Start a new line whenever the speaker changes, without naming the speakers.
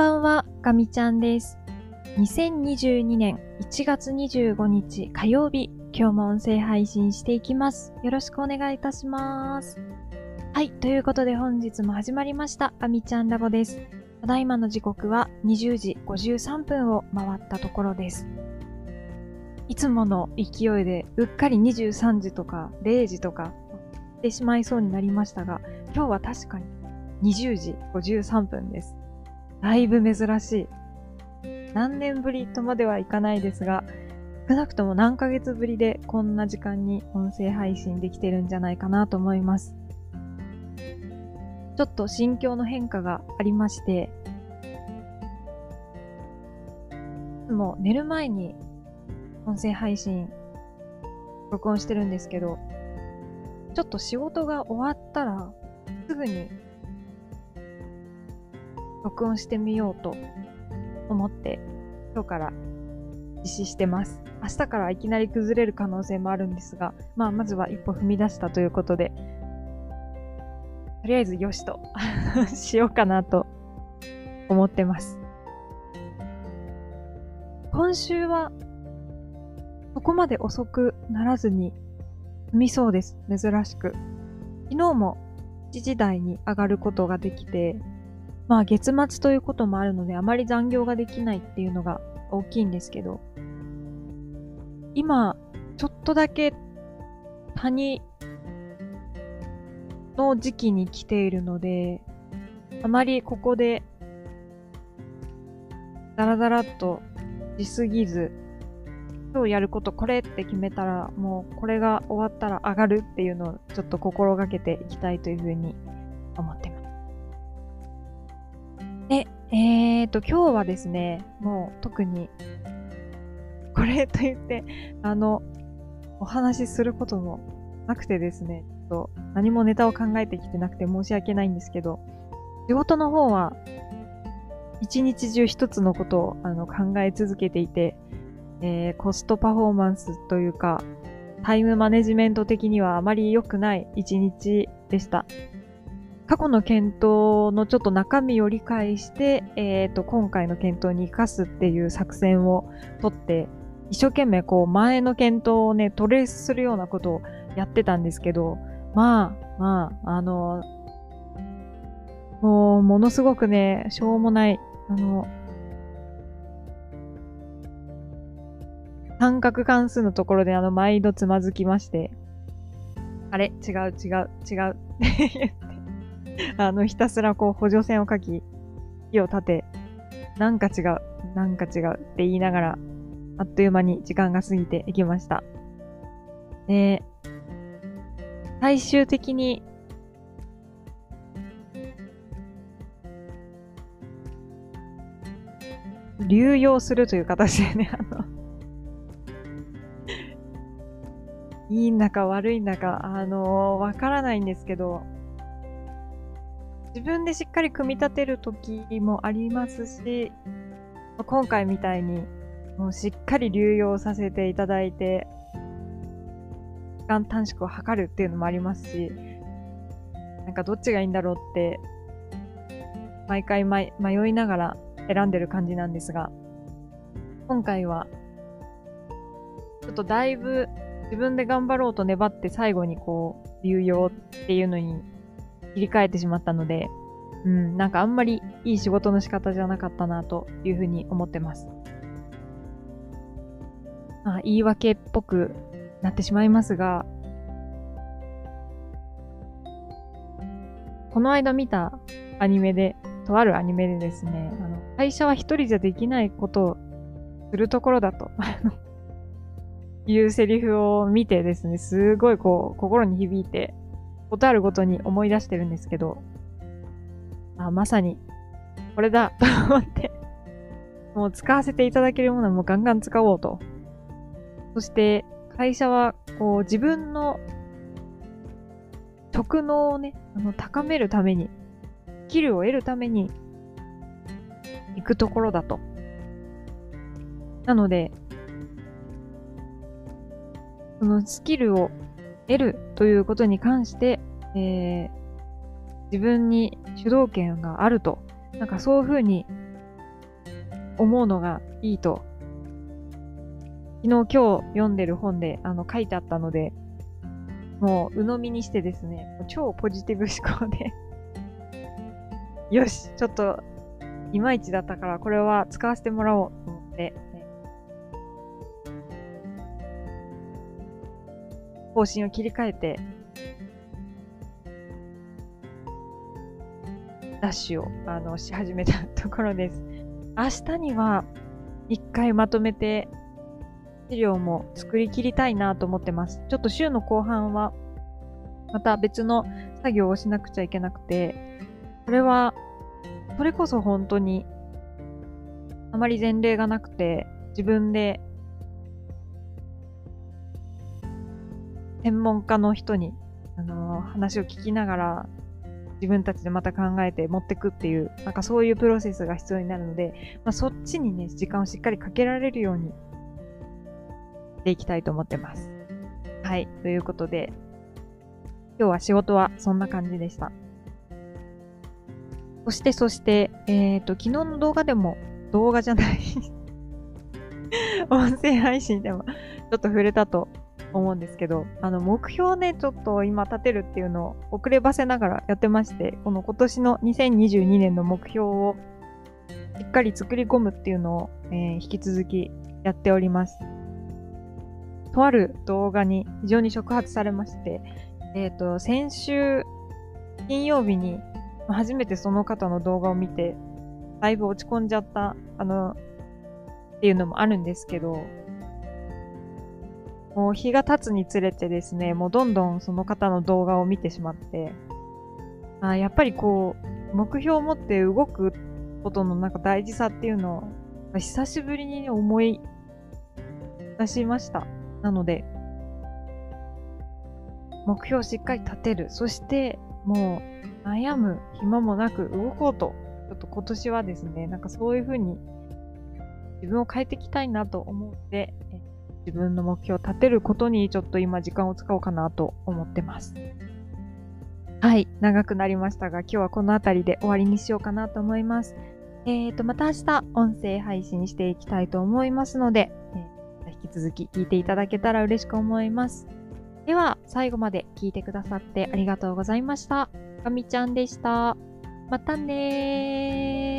ばんは、ガミちゃんです。2022年1月25日火曜日、今日も音声配信していきます。よろしくお願いいたします。はい、ということで本日も始まりました、ガミちゃんラボです。ただいまの時刻は20時53分を回ったところです。いつもの勢いでうっかり23時とか0時とかってしまいそうになりましたが、今日は確かに20時53分です。だいぶ珍しい。何年ぶりとまではいかないですが、少なくとも何ヶ月ぶりでこんな時間に音声配信できてるんじゃないかなと思います。ちょっと心境の変化がありまして、いつも寝る前に音声配信録音してるんですけど、ちょっと仕事が終わったらすぐに録音してみようと思って今日から実施してます。明日からいきなり崩れる可能性もあるんですが、まあまずは一歩踏み出したということで、とりあえずよしと しようかなと思ってます。今週はそこまで遅くならずに済みそうです。珍しく。昨日も1時台に上がることができて、まあ月末ということもあるのであまり残業ができないっていうのが大きいんですけど、今、ちょっとだけ谷の時期に来ているので、あまりここでダラダラっとしすぎず、今日やることこれって決めたら、もうこれが終わったら上がるっていうのをちょっと心がけていきたいというふうに思ってます。で、えーと、今日はですね、もう特に、これと言って、あの、お話しすることもなくてですね、ちょっと何もネタを考えてきてなくて申し訳ないんですけど、仕事の方は、一日中一つのことをあの考え続けていて、えーコストパフォーマンスというか、タイムマネジメント的にはあまり良くない一日でした。過去の検討のちょっと中身を理解して、えっ、と、今回の検討に活かすっていう作戦をとって、一生懸命こう前の検討をね、トレースするようなことをやってたんですけど、まあ、まあ、あの、もう、ものすごくね、しょうもない、あの、三角関数のところであの、毎度つまずきまして、あれ？違う違う違う。って言っ、あの、ひたすらこう補助線を書き、火を立て、なんか違う、なんか違うって言いながら、あっという間に時間が過ぎていきました。で、最終的に、流用するという形でね、あの、いいんだか悪いんだか、あのわからないんですけど、自分でしっかり組み立てる時もありますし、今回みたいに、もうしっかり流用させていただいて、時間短縮を図るっていうのもありますし、なんかどっちがいいんだろうって、毎回迷迷いながら選んでる感じなんですが、今回は、ちょっとだいぶ自分で頑張ろうと粘って最後にこう、流用っていうのに切り替えてしまったので、うん、なんかあんまりいい仕事の仕方じゃなかったなというふうに思ってます。まあ、言い訳っぽくなってしまいますが、この間見たアニメで、とあるアニメでですね、あの会社は一人じゃできないことをするところだと、いうセリフを見てですね、すごいこう、心に響いて、ことあるごとに思い出してるんですけど、あ、まさに、これだ と思って、もう使わせていただけるものはもうガンガン使おうと。そして、会社は、こう、自分の職能をね、あの、高めるために、スキルを得るために、行くところだと。なので、そのスキルを得るということに関して、えー自分に主導権があると、なんかそういうふうに思うのがいいと、昨日今日読んでる本であの書いてあったので、もう鵜呑みにしてですね、超ポジティブ思考で。よし、ちょっといまいちだったからこれは使わせてもらおうと思って、方針を切り替えて、ダッシュをあのし始めたところです。明日には一回まとめて資料も作り切りたいなと思ってます。ちょっと週の後半はまた別の作業をしなくちゃいけなくて、これは、それこそ本当にあまり前例がなくて、自分で専門家の人に、あの、話を聞きながら自分たちでまた考えて持ってくっていう、なんかそういうプロセスが必要になるので、まあ、そっちにね、時間をしっかりかけられるようにしていきたいと思ってます。はい。ということで、今日は仕事はそんな感じでした。そして、そして、えっ、ー、と、昨日の動画でも、動画じゃない音声配信でもちょっと触れたと思うんですけど、あの、目標ね、ちょっと今立てるっていうのを遅ればせながらやってまして、この今年の2022年の目標をしっかり作り込むっていうのを、えー、引き続きやっております。とある動画に非常に触発されまして、えっ、ー、と、先週金曜日に初めてその方の動画を見て、だいぶ落ち込んじゃった、あの、っていうのもあるんですけど、もう日が経つにつれてですね、もうどんどんその方の動画を見てしまって、あやっぱりこう、目標を持って動くことのなんか大事さっていうのを、久しぶりに思い出しました。なので、目標をしっかり立てる。そして、もう悩む暇もなく動こうと。ちょっと今年はですね、なんかそういうふうに自分を変えていきたいなと思って、自分の目標を立てることにちょっと今時間を使おうかなと思ってます。はい、長くなりましたが、今日はこの辺りで終わりにしようかなと思います。えっ、ー、と、また明日音声配信していきたいと思いますので、えー、引き続き聞いていただけたら嬉しく思います。では、最後まで聞いてくださってありがとうございました。かみちゃんでした。またねー。